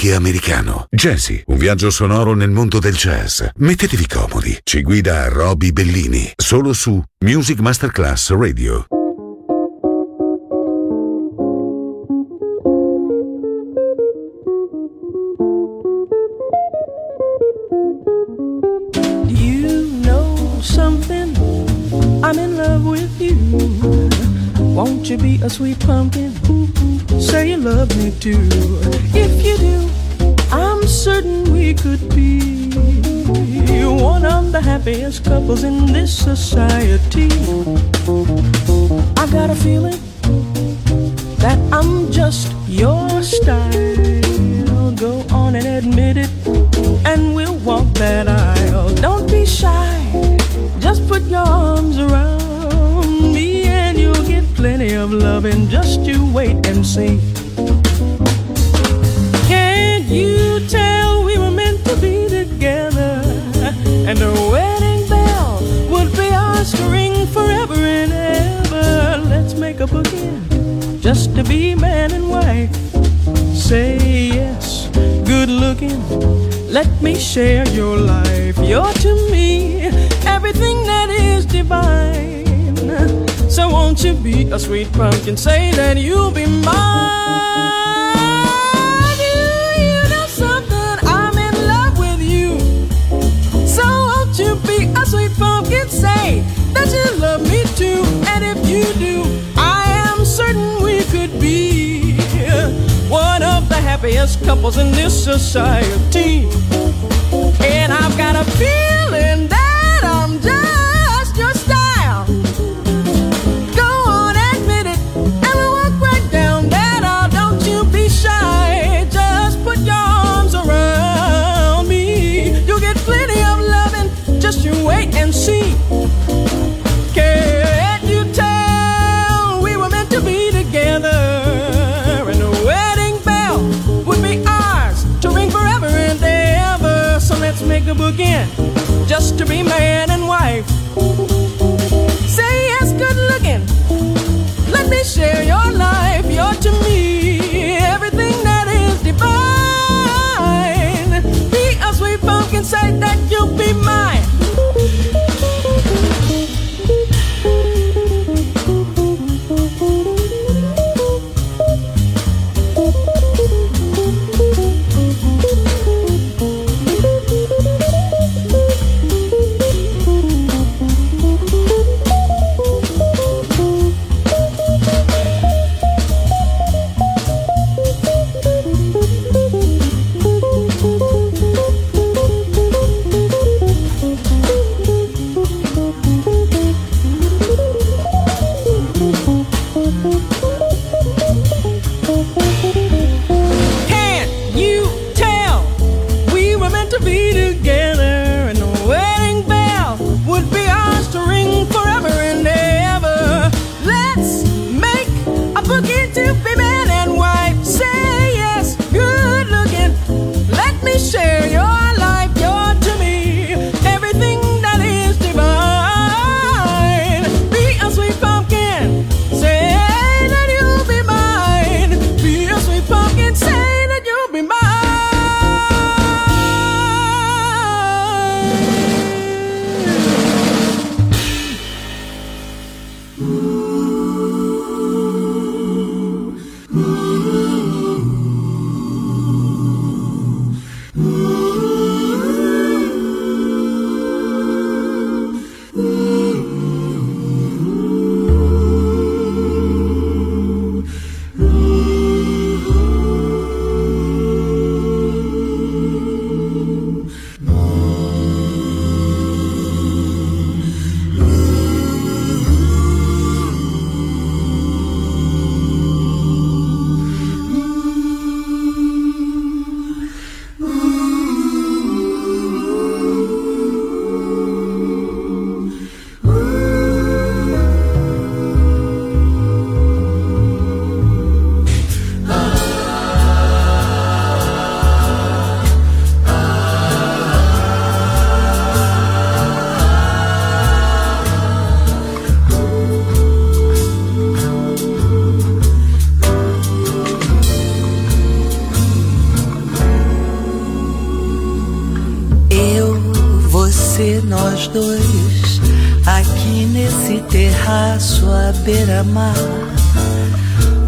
Anche americano. Jazzy, un viaggio sonoro nel mondo del jazz. Mettetevi comodi, ci guida Roby Bellini, solo su Music Masterclass Radio. Happiest couples in this society. I got a feeling that I'm just your style. Go on and admit it, and we'll walk that aisle. Don't be shy, just put your arms around me, and you'll get plenty of loving. Just you wait and see. Can't you tell we were meant to be together? And the a booking just to be man and wife. Say yes, good looking. Let me share your life. You're to me everything that is divine. So won't you be a sweet pumpkin? Say that you'll be mine. You, you know something? I'm in love with you. So won't you be a sweet pumpkin? Say that you love me too. And if you do, happiest couples in this society. And I've got a feeling that to be man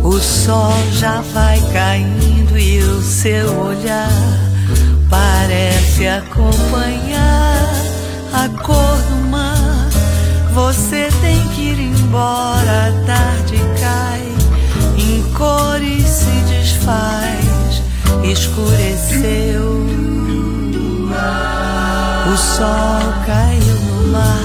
O sol já vai caindo e o seu olhar parece acompanhar a cor do mar. Você tem que ir embora, a tarde cai, em cores se desfaz, escureceu. O sol caiu no mar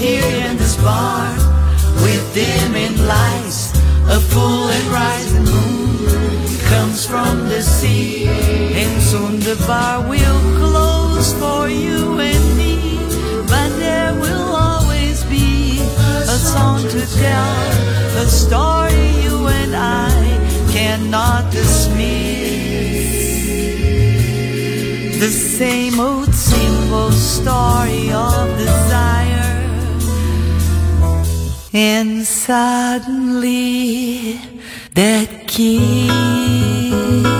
here in this bar, with dimming lights, a full and rising moon comes from the sea, and soon the bar will close for you and me, but there will always be a song to tell, a story you and I cannot dismiss. The same old simple story of desire. And suddenly that kiss.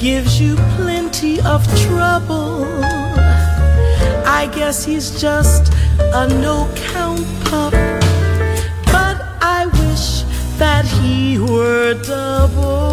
gives you plenty of trouble. I guess he's just a no count pup. But I wish that he were double.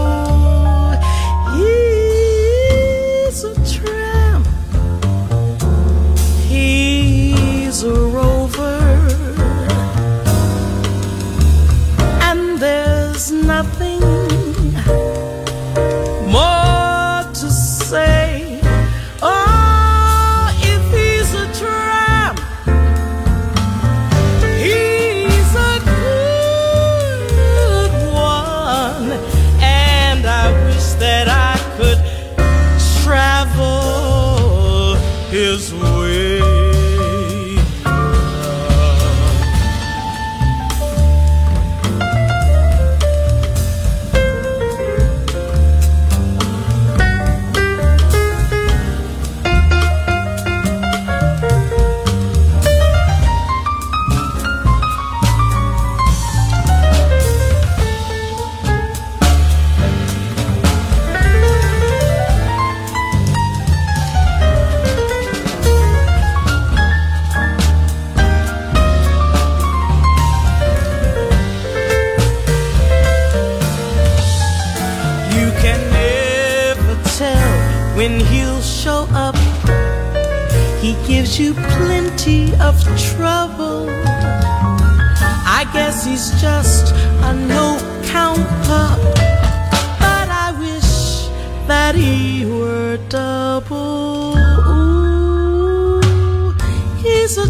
when he'll show up. He gives you plenty of trouble. I guess he's just a no count pup. But I wish that he were double. Ooh, he's a